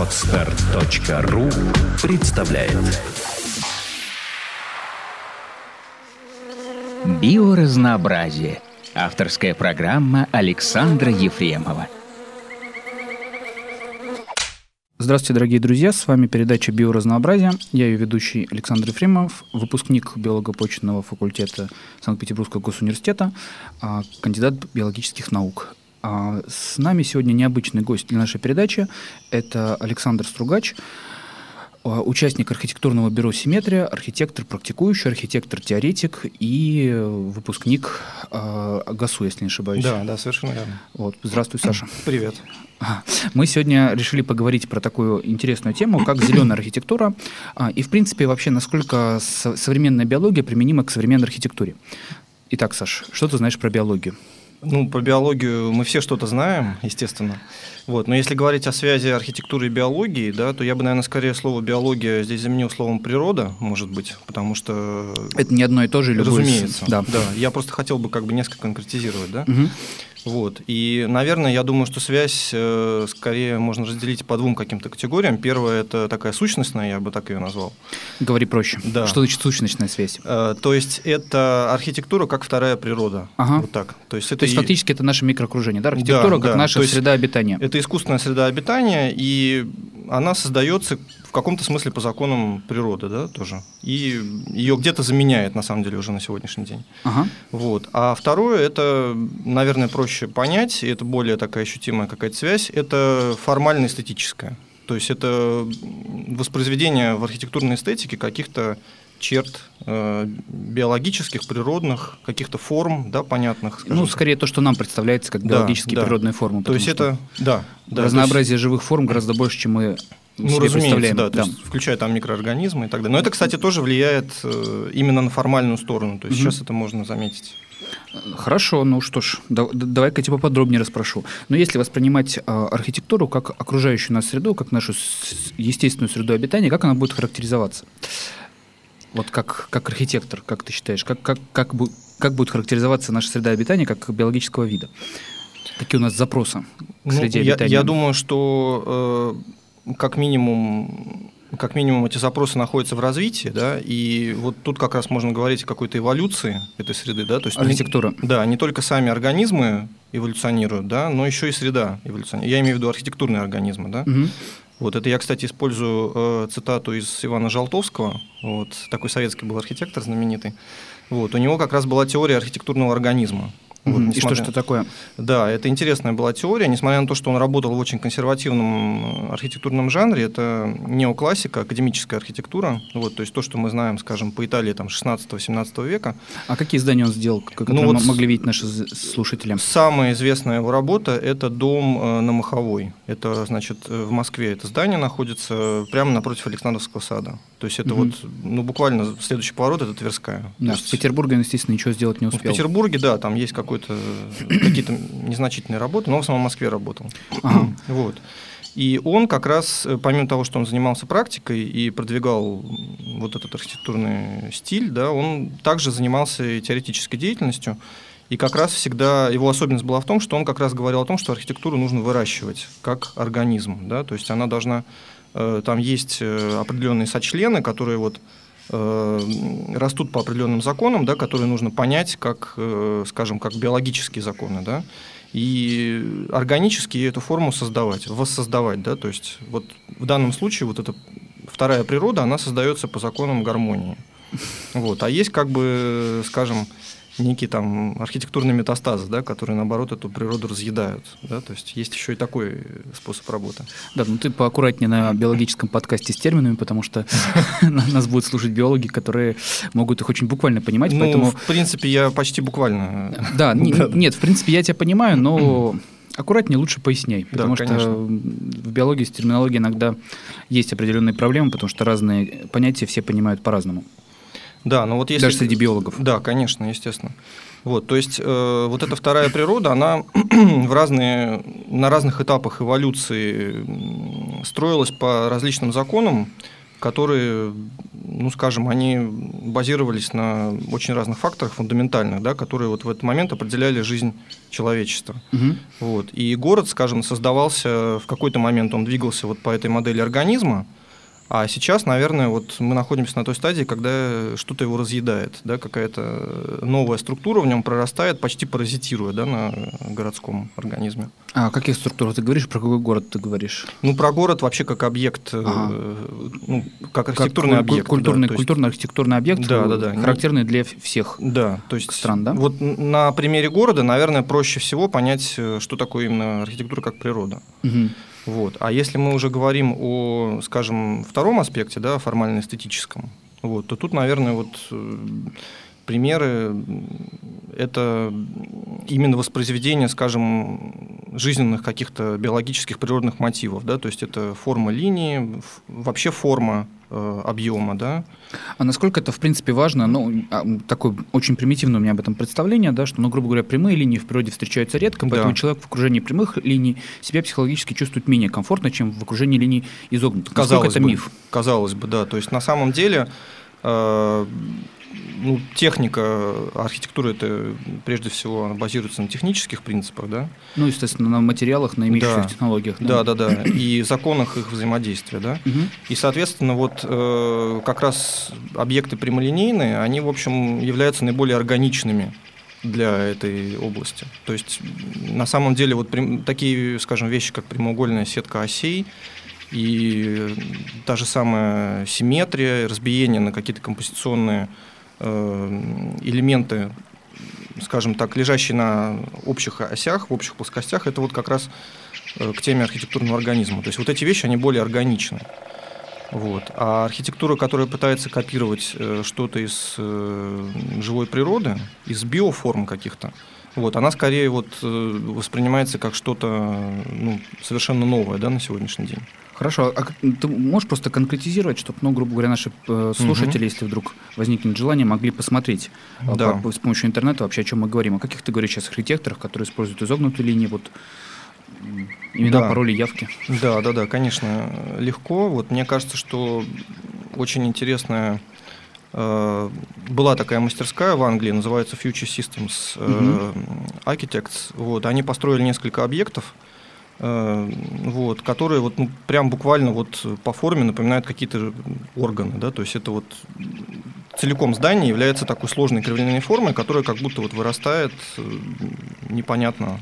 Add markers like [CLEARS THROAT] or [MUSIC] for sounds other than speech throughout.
Отстар.ру представляет Биоразнообразие. Авторская программа Александра Ефремова. Здравствуйте, дорогие друзья, с вами передача «Биоразнообразие». Я ее ведущий Александр Ефремов, выпускник биолого-почвенного факультета Санкт-Петербургского госуниверситета, а, кандидат биологических наук. А, с нами сегодня необычный гость для нашей передачи. Это Александр Стругач, а, участник архитектурного бюро «Симметрия», архитектор, практикующий, архитектор-теоретик и выпускник э, ГАСУ, если не ошибаюсь. Да, да, совершенно верно. Вот. Здравствуй, Саша. [CLEARS THROAT] Привет. Мы сегодня решили поговорить про такую интересную тему, как [CLEARS THROAT] зеленая архитектура, а, и, в принципе, вообще, насколько современная биология применима к современной архитектуре. Итак, Саш, что ты знаешь про биологию? Ну, про биологию мы все что-то знаем, естественно. Вот. Но если говорить о связи архитектуры и биологии, да, то я бы, наверное, скорее слово биология здесь заменил словом природа, может быть, потому что... Это не одно и то же, любое... Разумеется. Да. да. Я просто хотел бы как бы несколько конкретизировать, да. Угу. Вот. И, наверное, я думаю, что связь э, скорее можно разделить по двум каким-то категориям. Первая – это такая сущностная, я бы так ее назвал. Говори проще. Да. Что значит сущностная связь? Э, то есть это архитектура как вторая природа. Ага. Вот так. То есть, это то есть и... фактически это наше микроокружение, да? Архитектура да, как да. наша среда обитания. Это искусственная среда обитания, и она создается в каком-то смысле по законам природы, да, тоже. И ее где-то заменяет, на самом деле, уже на сегодняшний день. Ага. Вот. А второе, это, наверное, проще понять, и это более такая ощутимая какая-то связь, это формально-эстетическая. То есть это воспроизведение в архитектурной эстетике каких-то черт э, биологических, природных, каких-то форм, да, понятных. Ну, скорее то, что нам представляется как биологические да, природные формы. То есть это, да, да. Разнообразие есть... живых форм гораздо больше, чем мы ну, разумеется, да, да. Есть, включая там микроорганизмы и так далее. Но это, кстати, тоже влияет э, именно на формальную сторону. То есть угу. сейчас это можно заметить. Хорошо, ну что ж, да, давай-ка я тебя поподробнее расспрошу. Но если воспринимать э, архитектуру как окружающую нас среду, как нашу естественную среду обитания, как она будет характеризоваться? Вот как, как архитектор, как ты считаешь, как, как, как, бы, как будет характеризоваться наша среда обитания как биологического вида? Какие у нас запросы к среде ну, обитания? Я, я думаю, что э, как минимум как минимум эти запросы находятся в развитии, да, и вот тут как раз можно говорить о какой-то эволюции этой среды, да, то есть архитектура. Не, да, не только сами организмы эволюционируют, да, но еще и среда эволюционирует. Я имею в виду архитектурные организмы, да. Угу. Вот это я, кстати, использую э, цитату из Ивана Жалтовского, вот такой советский был архитектор знаменитый. Вот у него как раз была теория архитектурного организма. Вот, несмотря... И что это такое? Да, это интересная была теория, несмотря на то, что он работал в очень консервативном архитектурном жанре, это неоклассика, академическая архитектура, вот, то есть то, что мы знаем, скажем, по Италии там 16-17 века. А какие здания он сделал, которые ну, вот могли видеть наши слушатели? Самая известная его работа – это дом э, на Маховой. Это, значит, э, в Москве это здание находится прямо напротив Александровского сада. То есть это угу. вот, ну, буквально следующий поворот – это Тверская. Да, есть... в Петербурге он, естественно, ничего сделать не успел. В Петербурге, да, там есть как какой-то, какие-то незначительные работы, но он в в Москве работал. Ага. [CLEARS THROAT] Вот. И он как раз, э, помимо того, что он занимался практикой и продвигал вот этот архитектурный стиль, да, он также занимался теоретической деятельностью. И как раз всегда его особенность была в том, что он как раз говорил о том, что архитектуру нужно выращивать как организм. Да? То есть она должна... Э, там есть э, определенные сочлены, которые вот растут по определенным законам, да, которые нужно понять, как, э, скажем, как биологические законы, да, и органически эту форму создавать, воссоздавать, да, то есть вот в данном случае вот эта вторая природа, она создается по законам гармонии. Вот. А есть как бы, скажем, некие там архитектурные метастазы, да, которые, наоборот, эту природу разъедают. Да? То есть есть еще и такой способ работы. Да, ну ты поаккуратнее на биологическом подкасте с терминами, потому что [LAUGHS] нас будут слушать биологи, которые могут их очень буквально понимать. Ну, поэтому... в принципе, я почти буквально. Да, [LAUGHS] нет, в принципе, я тебя понимаю, но [CLEARS THROAT] аккуратнее лучше поясняй, потому да, что в биологии с терминологией иногда есть определенные проблемы, потому что разные понятия все понимают по-разному. Да, но вот если... Даже среди биологов. Да, конечно, естественно. Вот, то есть э, вот эта вторая природа, она [CLEARS THROAT] в разные, на разных этапах эволюции строилась по различным законам, которые ну, скажем, они базировались на очень разных факторах фундаментальных, да, которые вот в этот момент определяли жизнь человечества. Угу. Вот. И город, скажем, создавался в какой-то момент, он двигался вот по этой модели организма, а сейчас, наверное, вот мы находимся на той стадии, когда что-то его разъедает, да, какая-то новая структура в нем прорастает, почти паразитируя да, на городском организме. А о каких структурах ты говоришь? Про какой город ты говоришь? Ну, про город вообще как объект, э, ага. ну, как архитектурный как объект. Культурный, да, культурно-архитектурный объект, да, да, да. характерный для всех да, то есть стран, да? Вот на примере города, наверное, проще всего понять, э, что такое именно архитектура как природа. Угу. Вот. А если мы уже говорим о, скажем, втором аспекте, да, формально-эстетическом, вот, то тут, наверное, вот э, примеры – это именно воспроизведение, скажем, жизненных каких-то биологических природных мотивов, да, то есть это форма линии, вообще форма объема, да. А насколько это, в принципе, важно, ну, а, такое очень примитивное у меня об этом представление, да, что, ну, грубо говоря, прямые линии в природе встречаются редко, поэтому да. человек в окружении прямых линий себя психологически чувствует менее комфортно, чем в окружении линий изогнутых. Казалось насколько это бы, миф? Казалось бы, да. То есть на самом деле э, ну, техника архитектуры это прежде всего базируется на технических принципах, да? Ну, естественно, на материалах, на имеющихся да. технологиях. Да, да, да, да. И законах их взаимодействия, да. Угу. И, соответственно, вот э, как раз объекты прямолинейные, они, в общем, являются наиболее органичными для этой области. То есть, на самом деле, вот такие, скажем, вещи, как прямоугольная сетка осей, и та же самая симметрия, разбиение на какие-то композиционные элементы, скажем так, лежащие на общих осях, в общих плоскостях, это вот как раз э, к теме архитектурного организма. То есть вот эти вещи, они более органичны. Вот. А архитектура, которая пытается копировать э, что-то из живой природы, из биоформ каких-то, вот, она скорее вот воспринимается как что-то ну, совершенно новое да, на сегодняшний день. Хорошо, а ты можешь просто конкретизировать, чтобы, ну, грубо говоря, наши э, слушатели, угу. если вдруг возникнет желание, могли посмотреть э, да. по, с помощью интернета вообще, о чем мы говорим. О каких ты говоришь сейчас архитекторах, которые используют изогнутые линии, вот имена, да. пароли, явки? Да, да, да, конечно, легко. Вот мне кажется, что очень интересная э, была такая мастерская в Англии, называется Future Systems э, Architects. Вот, они построили несколько объектов, Э, вот, которые вот, ну, прям буквально вот по форме напоминают какие-то органы. Да? То есть это вот целиком здание является такой сложной криволинейной формой, которая как будто вот вырастает э, непонятно.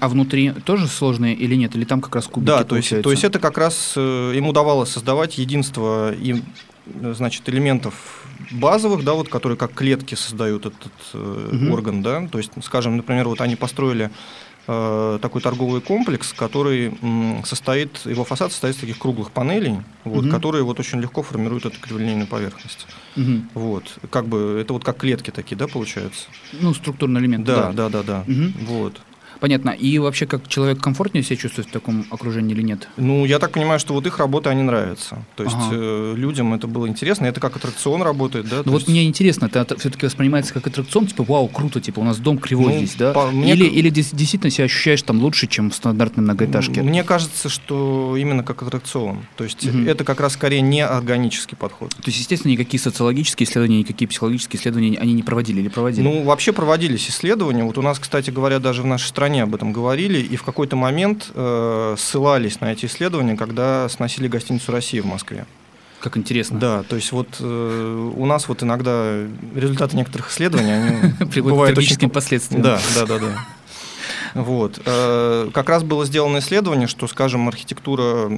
А внутри тоже сложные или нет? Или там как раз кубики Да, то есть, то есть это как раз э, им удавалось создавать единство и, значит, элементов базовых, да, вот, которые как клетки создают этот угу. орган, да, то есть, скажем, например, вот они построили Э, такой торговый комплекс, который состоит, его фасад состоит из таких круглых панелей, вот, угу. которые вот очень легко формируют эту криволинейную поверхность. Угу. Вот, как бы это вот как клетки такие, да, получается? Ну, структурный элемент. Да, да, да, да. да. Угу. Вот. Понятно. И вообще, как человек комфортнее себя чувствует в таком окружении или нет? Ну, я так понимаю, что вот их работы, они нравятся. То есть ага. э, людям это было интересно. Это как аттракцион работает, да? Ну, вот есть... мне интересно, это все-таки воспринимается как аттракцион, типа, вау, круто, типа, у нас дом кривой ну, здесь, да? По... Мне... Или, или действительно себя ощущаешь там лучше, чем в стандартной многоэтажке? Мне кажется, что именно как аттракцион. То есть угу. это как раз скорее не органический подход. То есть, естественно, никакие социологические исследования, никакие психологические исследования они не проводили или проводили? Ну, вообще проводились исследования. Вот у нас, кстати говоря, даже в нашей стране об этом говорили и в какой-то момент э, ссылались на эти исследования, когда сносили гостиницу России в Москве. Как интересно. Да, то есть вот э, у нас вот иногда результаты некоторых исследований, они [LAUGHS] приводят к трагическим последствиям. Да, да, да, да. Вот. Э, как раз было сделано исследование, что, скажем, архитектура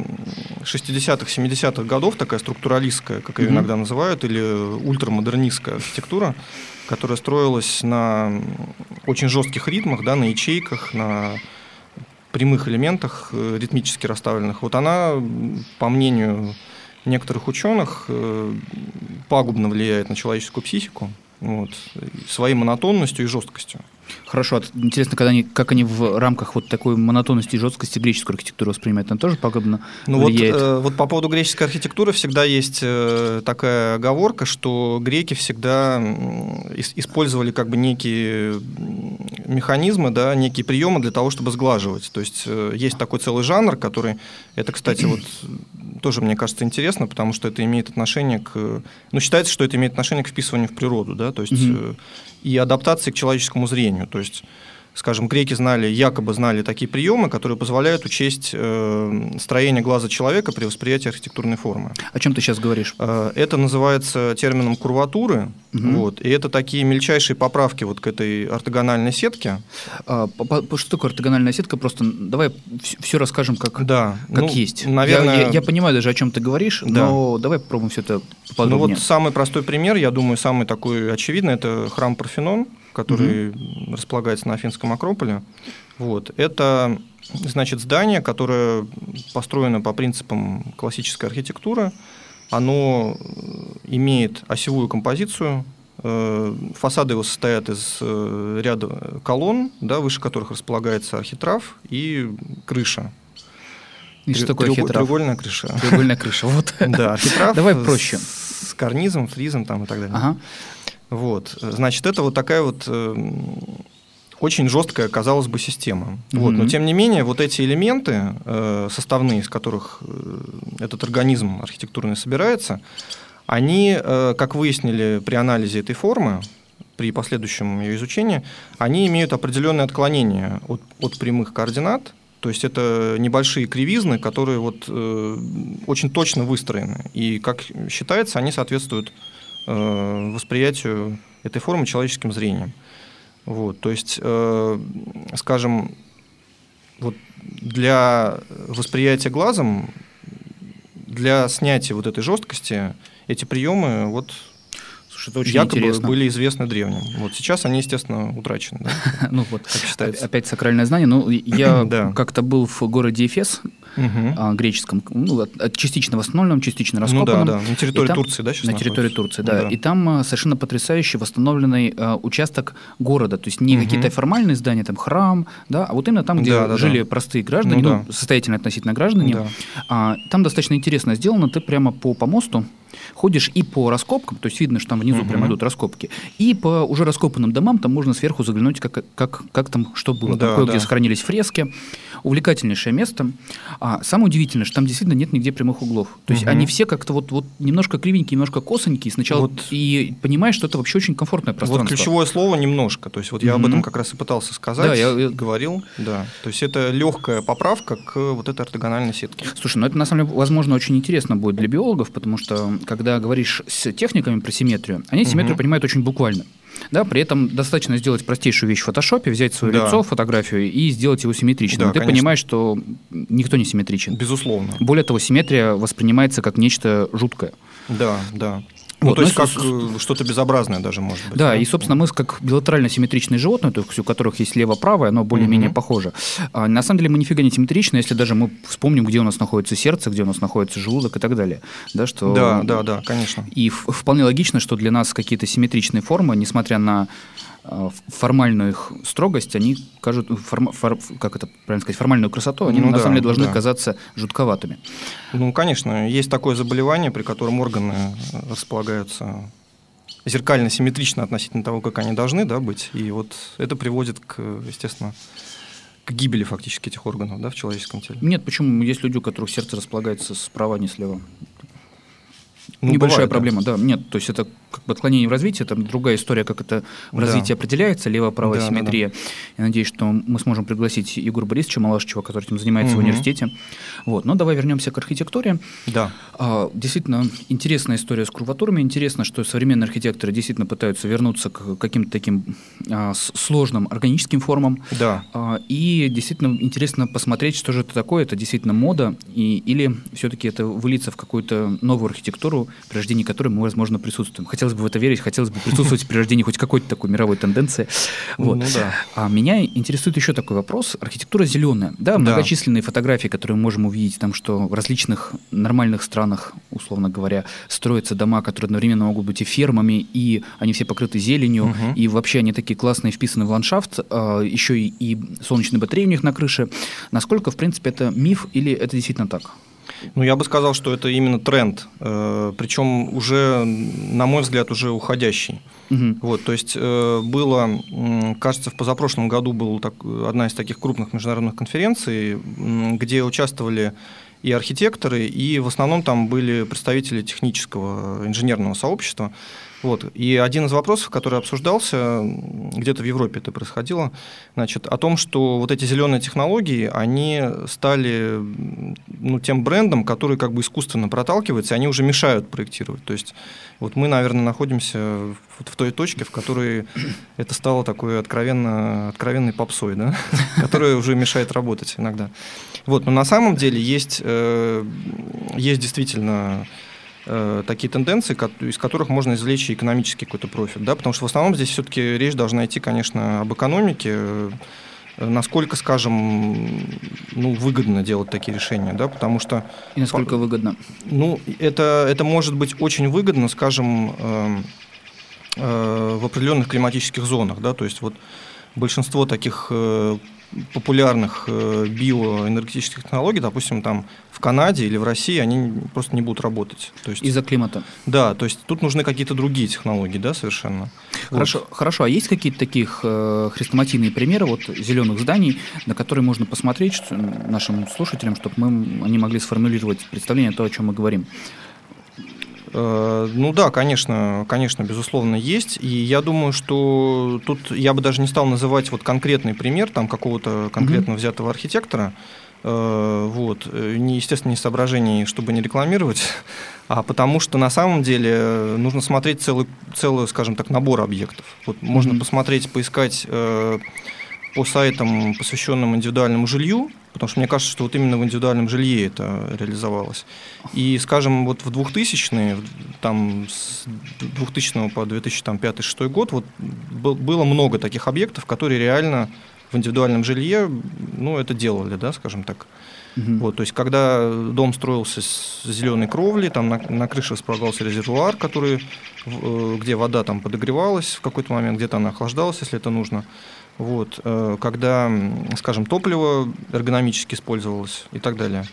60-х, 70-х годов, такая структуралистская, как ее иногда называют, или ультрамодернистская архитектура, которая строилась на очень жестких ритмах, да, на ячейках, на прямых элементах, э, ритмически расставленных, вот она, по мнению некоторых ученых, э, пагубно влияет на человеческую психику вот, своей монотонностью и жесткостью. Хорошо, интересно, когда они, как они в рамках вот такой монотонности и жесткости греческую архитектуру воспринимают, она тоже подобно ну влияет? Вот, э, вот по поводу греческой архитектуры всегда есть э, такая оговорка, что греки всегда использовали как бы некие механизмы, да, некие приемы для того, чтобы сглаживать. То есть э, есть такой целый жанр, который, это, кстати, вот тоже мне кажется интересно, потому что это имеет отношение к, ну считается, что это имеет отношение к вписыванию в природу, да, то есть mm-hmm. И адаптации к человеческому зрению, то есть скажем, греки знали, якобы знали такие приемы, которые позволяют учесть э, строение глаза человека при восприятии архитектурной формы. О чем ты сейчас говоришь? Э, это называется термином курватуры, угу. вот, и это такие мельчайшие поправки вот к этой ортогональной сетке. А, что такое ортогональная сетка? Просто давай все расскажем, как, да, как ну, есть. Наверное... Я, я, я понимаю даже, о чем ты говоришь, да. но давай попробуем все это поподробнее. Ну вот самый простой пример, я думаю, самый такой очевидный, это храм Парфенон который угу. располагается на Афинском Акрополе. Вот. Это значит, здание, которое построено по принципам классической архитектуры. Оно имеет осевую композицию. Э, фасады его состоят из э, ряда колонн, да, выше которых располагается архитрав и крыша. И что такое архитрав? Треугольная крыша. Треугольная крыша, вот. [LAUGHS] Да, архитрав. Давай проще. С карнизом, фризом там и так далее. Ага. Вот. Значит, это вот такая вот э, очень жесткая, казалось бы, система. Mm-hmm. Вот. Но тем не менее, вот эти элементы, э, составные, из которых э, этот организм архитектурный собирается, они, как выяснили при анализе этой формы, при последующем ее изучении, они имеют определенные отклонения от, от прямых координат, то есть это небольшие кривизны, которые вот, э, очень точно выстроены. И, как считается, они соответствуют Э, восприятию этой формы человеческим зрением. Вот, то есть, э, скажем, вот для восприятия глазом, для снятия вот этой жесткости, эти приемы вот Это очень якобы интересно. были известны древним. Вот сейчас они, естественно, утрачены. Да? [LAUGHS] ну вот, как считается. Опять сакральное знание. Ну, я [CLEARS THROAT] как-то был в городе Эфес, угу. греческом, ну, частично восстановленном, частично раскопанном. Ну, да, да. На территории там, Турции, да, сейчас На территории Турции, да. да. И там а, совершенно потрясающий восстановленный а, участок города. То есть не угу. какие-то формальные здания, там храм, да, а вот именно там, где да, да, жили да. простые граждане, ну, ну да. состоятельные относительно граждане. Да. А, там достаточно интересно сделано. Ты прямо по помосту ходишь и по раскопкам, то есть видно, что там внизу угу. прямо идут раскопки, и по уже раскопанным домам там можно сверху заглянуть, как, как, как там что было. Да, там кое-где сохранились фрески. Увлекательнейшее место. А самое удивительное, что там действительно нет нигде прямых углов. То есть угу. они все как-то вот, вот немножко кривенькие, немножко косонькие. Сначала вот, и понимаешь, что это вообще очень комфортное пространство. Вот ключевое слово немножко. То есть вот я угу. об этом как раз и пытался сказать, да, я говорил. Да. То есть это легкая поправка к вот этой ортогональной сетке. Слушай, ну это на самом деле, возможно, очень интересно будет для биологов, потому что когда говоришь с техниками про симметрию, они симметрию угу. понимают очень буквально. Да, при этом достаточно сделать простейшую вещь в фотошопе, взять свое да. лицо, фотографию и сделать его симметричным. Да, Ты конечно. понимаешь, что никто не симметричен. Безусловно. Более того, симметрия воспринимается как нечто жуткое. Да, да. Ну, вот, то есть, как с... что-то безобразное даже может быть. Да, да, и, собственно, мы как билатерально симметричные животные, то есть у которых есть лево-правое, оно более-менее угу. похоже. А, на самом деле мы нифига не симметричны, если даже мы вспомним, где у нас находится сердце, где у нас находится желудок и так далее. Да, что... да, да, да, конечно. И вполне логично, что для нас какие-то симметричные формы, несмотря на формальную их строгость, они кажут, форм, фор, как это правильно сказать, формальную красоту, они ну, на да, самом деле должны да. казаться жутковатыми. Ну, конечно, есть такое заболевание, при котором органы располагаются зеркально симметрично относительно того, как они должны да, быть. И вот это приводит к, естественно, к гибели фактически этих органов да, в человеческом теле. Нет, почему? Есть люди, у которых сердце располагается справа, а не слева. Ну, Небольшая бывает, проблема, да. да. Нет, то есть это как бы отклонение в развитии, там другая история, как это в да. развитии определяется, лево-правая да, симметрия. Да, да. Я надеюсь, что мы сможем пригласить Егора Борисовича Малашичева, который этим занимается угу. в университете. Вот. Но давай вернемся к архитектуре. Да. А, действительно, интересная история с курватурами. Интересно, что современные архитекторы действительно пытаются вернуться к каким-то таким а, сложным органическим формам. Да. А, и действительно интересно посмотреть, что же это такое. Это действительно мода, и, или все-таки это выльется в какую-то новую архитектуру, при рождении которой мы, возможно, присутствуем. Хотя хотелось бы в это верить, хотелось бы присутствовать при рождении хоть какой-то такой мировой тенденции. Вот. Ну да. А меня интересует еще такой вопрос. Архитектура зеленая. Да, многочисленные фотографии, которые мы можем увидеть, там, что в различных нормальных странах, условно говоря, строятся дома, которые одновременно могут быть и фермами, и они все покрыты зеленью, Мгм. и вообще они такие классные, вписаны в ландшафт, а, еще и, и солнечные батареи у них на крыше. Насколько, в принципе, это миф или это действительно так? Ну, я бы сказал, что это именно тренд, э, причем уже, на мой взгляд, уже уходящий. Мгм. Вот, то есть э, было, кажется, в позапрошлом году была так, одна из таких крупных международных конференций, где участвовали и архитекторы, и в основном там были представители технического инженерного сообщества. Вот. И один из вопросов, который обсуждался, где-то в Европе это происходило, значит, о том, что вот эти зеленые технологии, они стали ну, тем брендом, который как бы искусственно проталкивается, и они уже мешают проектировать. То есть вот мы, наверное, находимся вот в той точке, в которой [COUGHS] это стало такой откровенно, откровенной попсой, да? [LAUGHS] которая уже мешает работать иногда. Вот, но на самом деле есть, э, есть действительно э, такие тенденции, из которых можно извлечь экономический какой-то профит, да, потому что в основном здесь все-таки речь должна идти, конечно, об экономике, э, насколько, скажем, ну, выгодно делать такие решения, да, потому что И насколько выгодно? ну, это, это может быть очень выгодно, скажем, эм, э, в определенных климатических зонах, да, то есть вот большинство таких э, популярных э, биоэнергетических технологий, допустим, там в Канаде или в России, они просто не будут работать. То есть, Из-за климата. да, то есть тут нужны какие-то другие технологии, да, совершенно. Хорошо, хорошо. А есть какие-то таких э, хрестоматийные примеры вот зеленых зданий, на которые можно посмотреть что- нашим слушателям, чтобы мы, они могли сформулировать представление о том, о чем мы говорим? Э, Ну да, конечно, конечно, безусловно, есть. И я думаю, что тут я бы даже не стал называть вот конкретный пример там какого-то конкретно взятого архитектора. Э, Вот. Э, Не, естественно, не соображений, чтобы не рекламировать, [LAUGHS] а потому что на самом деле нужно смотреть целый, целый скажем так, набор объектов. Вот можно посмотреть, поискать по сайтам, посвященным индивидуальному жилью, потому что мне кажется, что вот именно в индивидуальном жилье это реализовалось. И, скажем, вот в 2000-е, там с 2000 по 2005-2006 год, вот был- было много таких объектов, которые реально в индивидуальном жилье, ну, это делали, да, скажем так. Мгм. Вот, то есть, когда дом строился с зеленой кровли, там на, на крыше располагался резервуар, который, э, где вода там подогревалась в какой-то момент, где-то она охлаждалась, если это нужно. Вот, э, когда, скажем, топливо эргономически использовалось и так далее.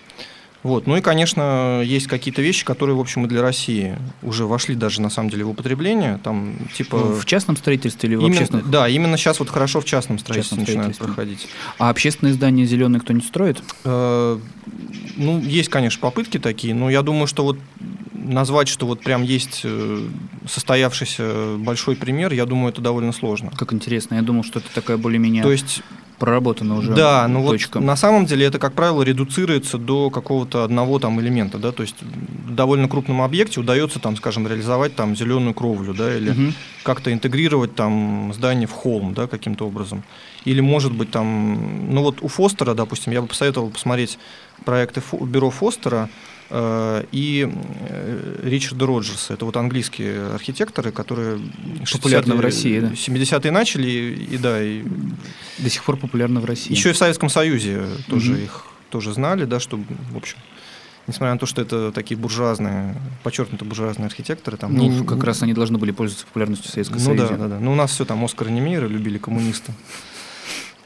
Вот. Ну и, конечно, есть какие-то вещи, которые, в общем, и для России уже вошли даже, на самом деле, в употребление. Там, типа... В частном строительстве или в именно- общественных? Да, именно сейчас вот хорошо в частном строительстве частном начинает строительстве. проходить. А общественные здания зеленые кто-нибудь строит? Э, Ну, есть, конечно, попытки такие, но я думаю, что вот назвать, что вот прям есть э, состоявшийся большой пример, я думаю, это довольно сложно. Как интересно. Я думал, что это такая более-менее То есть, проработана уже да, ну точка. вот на самом деле это, как правило, редуцируется до какого-то одного там элемента, да, то есть в довольно крупном объекте удается там, скажем, реализовать там зеленую кровлю, да, или Мгм. как-то интегрировать там здание в холм, да, каким-то образом. Или, может быть, там, ну вот у Фостера, допустим, я бы посоветовал посмотреть проекты бюро Фостера и э, Ричарда Роджерса. Это вот английские архитекторы, которые Популярны в 60-е, России, да? 70-е начали, и, и да, и До сих пор популярна в России. еще и в Советском Союзе тоже Мгм. их тоже знали, да, что, в общем, несмотря на то, что это такие буржуазные, подчеркнуто буржуазные архитекторы, там, Ну, не- как раз они должны были пользоваться популярностью в Советском ну Союзе. да, да, да. Ну, у нас все там Оскар и Немейра любили коммунисты.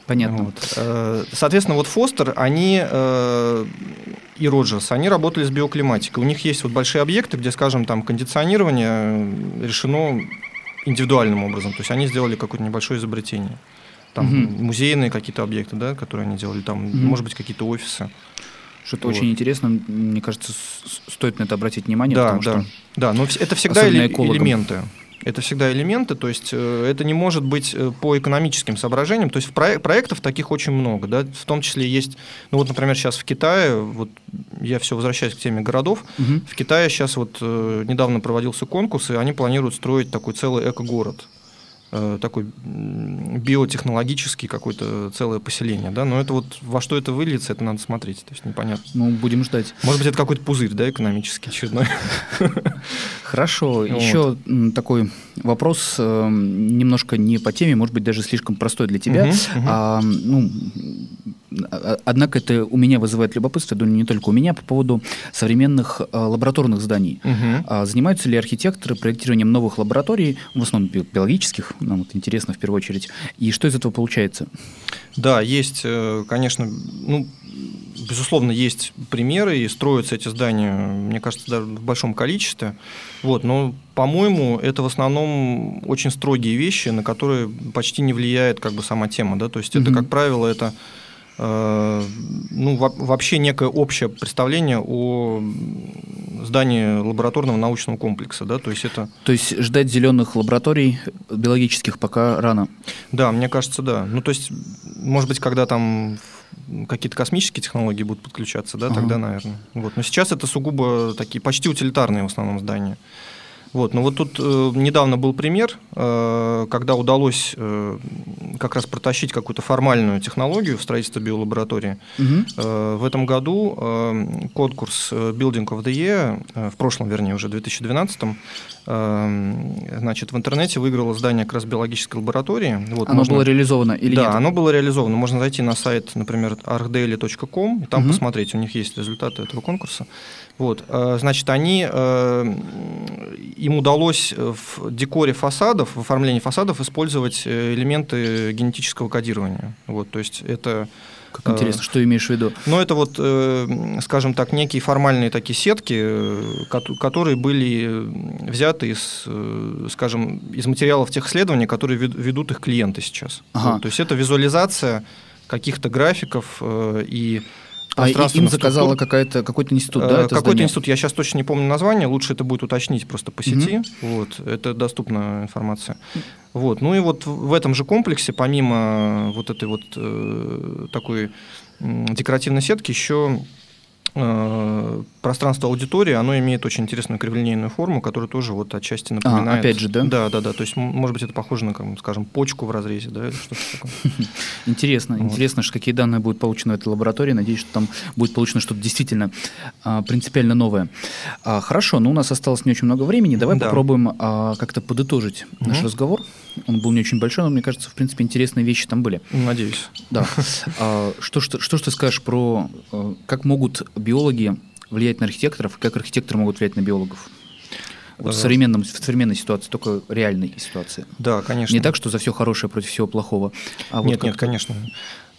Понятно. Вот. Э, Соответственно, вот Фостер, они э, и Роджерс, они работали с биоклиматикой. У них есть вот большие объекты, где, скажем, там кондиционирование э, решено индивидуальным образом. То есть они сделали какое-то небольшое изобретение. Там Мгм. музейные какие-то объекты, да, которые они делали, там, Мгм. может быть, какие-то офисы. Что-то Вот. очень интересно. Мне кажется, стоит на это обратить внимание, да, потому да, что да, но это всегда эле- элементы. Это всегда элементы, то есть э, это не может быть э, по экономическим соображениям. То есть проек- проектов таких очень много, да, в том числе есть, ну вот, например, сейчас в Китае, вот я все возвращаюсь к теме городов, Мгм. в Китае сейчас вот э, недавно проводился конкурс, и они планируют строить такой целый эко-город. Э, такой биотехнологический какое-то целое поселение, да, но это вот во что это выльется, это надо смотреть, то есть непонятно. Ну, будем ждать. Может быть, это какой-то пузырь, да, экономический очередной. Хорошо, [LAUGHS] еще такой вопрос немножко не по теме, может быть, даже слишком простой для тебя. А, ну, однако это у меня вызывает любопытство, я думаю, не только у меня, по поводу современных а, лабораторных зданий. Угу. Занимаются ли архитекторы проектированием новых лабораторий, в основном биологических, нам вот интересно в первую очередь, и что из этого получается? Да, есть, э, конечно, ну, безусловно, есть примеры, и строятся эти здания, мне кажется, даже в большом количестве. Вот, но, по-моему, это в основном очень строгие вещи, на которые почти не влияет как бы сама тема. Да? То есть это, как правило, это Э, ну, вообще некое общее представление о здании лабораторного научного комплекса, да, то есть это... То есть ждать зеленых лабораторий биологических пока рано? Да, мне кажется, да. Ну, то есть, может быть, когда там какие-то космические технологии будут подключаться, да, ага. тогда, наверное. Вот. Но сейчас это сугубо такие почти утилитарные в основном здания. Вот, ну вот тут э, недавно был пример, э, когда удалось э, как раз протащить какую-то формальную технологию в строительство биолаборатории. Угу. Э, в этом году э, конкурс э, Building of the Year, э, в прошлом, вернее, уже 2012, э, значит, в интернете выиграло здание как раз биологической лаборатории. Вот, оно можно... было реализовано или да, нет? Да, оно было реализовано. Можно зайти на сайт, например, archdaily.com, и там угу. посмотреть, у них есть результаты этого конкурса. Вот, э, значит, они, э, им удалось в декоре фасадов, в оформлении фасадов использовать э, элементы генетического кодирования. Вот, то есть это как интересно, что имеешь в виду? Ну, это вот, скажем так, некие формальные такие сетки, которые были взяты из, скажем, из материалов тех исследований, которые ведут их клиенты сейчас. Ага. То есть это визуализация каких-то графиков и а им заказала какая-то, какой-то институт, да? Э, какой-то институт, я сейчас точно не помню название, лучше это будет уточнить просто по сети, угу. вот, это доступная информация. Вот, ну и вот в этом же комплексе, помимо вот этой вот э, такой декоративной сетки, еще Э, пространство аудитории, оно имеет очень интересную криволинейную форму, которая тоже вот отчасти а, напоминает... А, опять же, да? Да, да, да. То есть, может быть, это похоже на, скажем, почку в разрезе, да, или что-то такое. [LAUGHS] Интересно, вот. интересно, что какие данные будут получены в этой лаборатории. Надеюсь, что там будет получено что-то действительно а, принципиально новое. А, хорошо, но у нас осталось не очень много времени. Давай да. попробуем а, как-то подытожить угу. наш разговор. Он был не очень большой, но мне кажется, в принципе, интересные вещи там были. Надеюсь. Да. [LAUGHS] А, что, что ты скажешь про э, как могут биологи влиять на архитекторов, как архитекторы могут влиять на биологов? Вот в, современном, в современной ситуации, только реальной ситуации. Да, конечно. Не так, что за все хорошее против всего плохого. А нет, вот нет, конечно.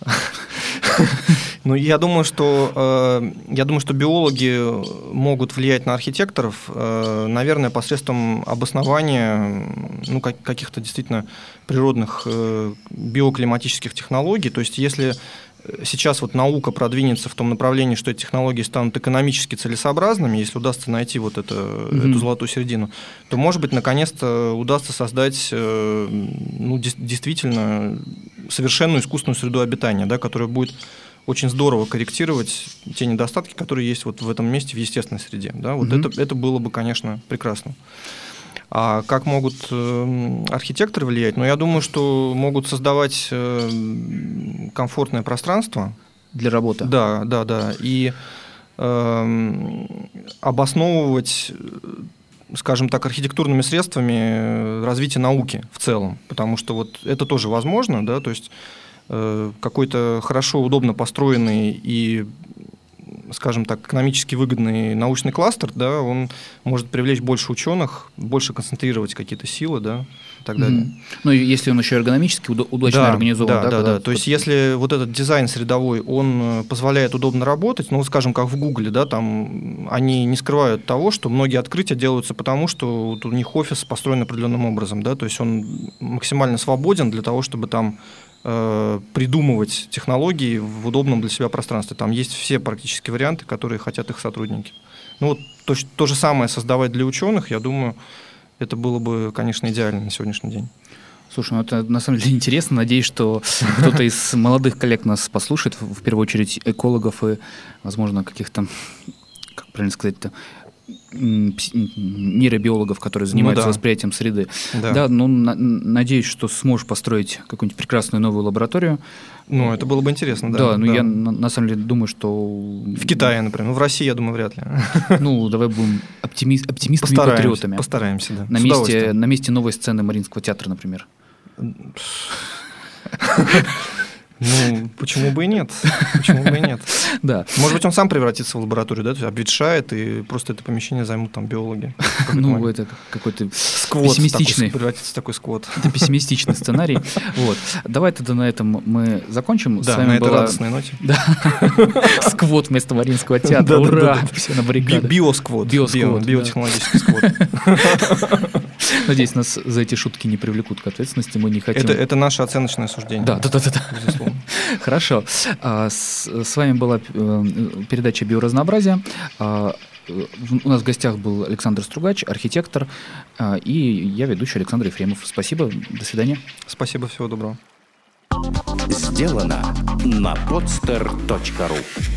[LAUGHS] Ну, я думаю, что э, я думаю, что биологи могут влиять на архитекторов, э, наверное, посредством обоснования ну, каких-то действительно природных э, биоклиматических технологий. То есть, если сейчас вот наука продвинется в том направлении, что эти технологии станут экономически целесообразными, если удастся найти вот это, mm-hmm. эту золотую середину, то, может быть, наконец-то удастся создать э, ну, действительно совершенную искусственную среду обитания, да, которая будет очень здорово корректировать те недостатки, которые есть вот в этом месте в естественной среде. Да? Вот mm-hmm. это, это было бы, конечно, прекрасно. А как могут э, архитекторы влиять? Ну, я думаю, что могут создавать э, комфортное пространство. Для работы. Да, да, да. И э, обосновывать скажем так, архитектурными средствами развитие науки в целом, потому что вот это тоже возможно, да, то есть какой-то хорошо, удобно построенный и скажем так, экономически выгодный научный кластер, да, он может привлечь больше ученых, больше концентрировать какие-то силы, да, и так далее. Mm-hmm. Ну, если он еще эргономически удачно да, организован. Да, да, да. да. То есть, если вот этот дизайн средовой, он э, позволяет удобно работать, ну, скажем, как в Гугле, да, там они не скрывают того, что многие открытия делаются потому, что вот у них офис построен определенным образом, да, то есть он максимально свободен для того, чтобы там придумывать технологии в удобном для себя пространстве. Там есть все практически варианты, которые хотят их сотрудники. Ну вот то, то же самое создавать для ученых, я думаю, это было бы, конечно, идеально на сегодняшний день. Слушай, ну это на самом деле интересно. Надеюсь, что кто-то из молодых коллег нас послушает, в первую очередь экологов и, возможно, каких-то, как правильно сказать-то, нейробиологов, которые занимаются ну, да. восприятием среды. Да, да ну, на, надеюсь, что сможешь построить какую-нибудь прекрасную новую лабораторию. Ну, это было бы интересно, да. Да, ну да. я на, на самом деле думаю, что... В Китае, например. Ну, в России, я думаю, вряд ли. [LAUGHS] Ну, давай будем оптими... оптимистами постараемся, патриотами. Постараемся, да. На месте, на месте новой сцены Мариинского театра, например. [LAUGHS] [LAUGHS] Ну, почему бы и нет? Почему бы и нет? [LAUGHS] Да. Может быть, он сам превратится в лабораторию, да, то есть обветшает, и просто это помещение займут там биологи. Ну, это какой-то сквот пессимистичный. превратится в такой сквот. Это пессимистичный [LAUGHS] сценарий. Вот. Давай тогда на этом мы закончим. Да, на этой радостной ноте. [LAUGHS] Да. Сквот вместо Маринского театра. Ура! Все на. Биосквот. Биосквот. Биотехнологический сквот. Надеюсь, нас за эти шутки не привлекут к ответственности. Мы не хотим... Это, это наше оценочное суждение. Да, да, да. да. Безусловно. [LAUGHS] Хорошо. А, с, с вами была э, передача «Биоразнообразие». А, у нас в гостях был Александр Стругач, архитектор, а, и я ведущий Александр Ефремов. Спасибо, до свидания. Спасибо, всего доброго. Сделано на podster.ru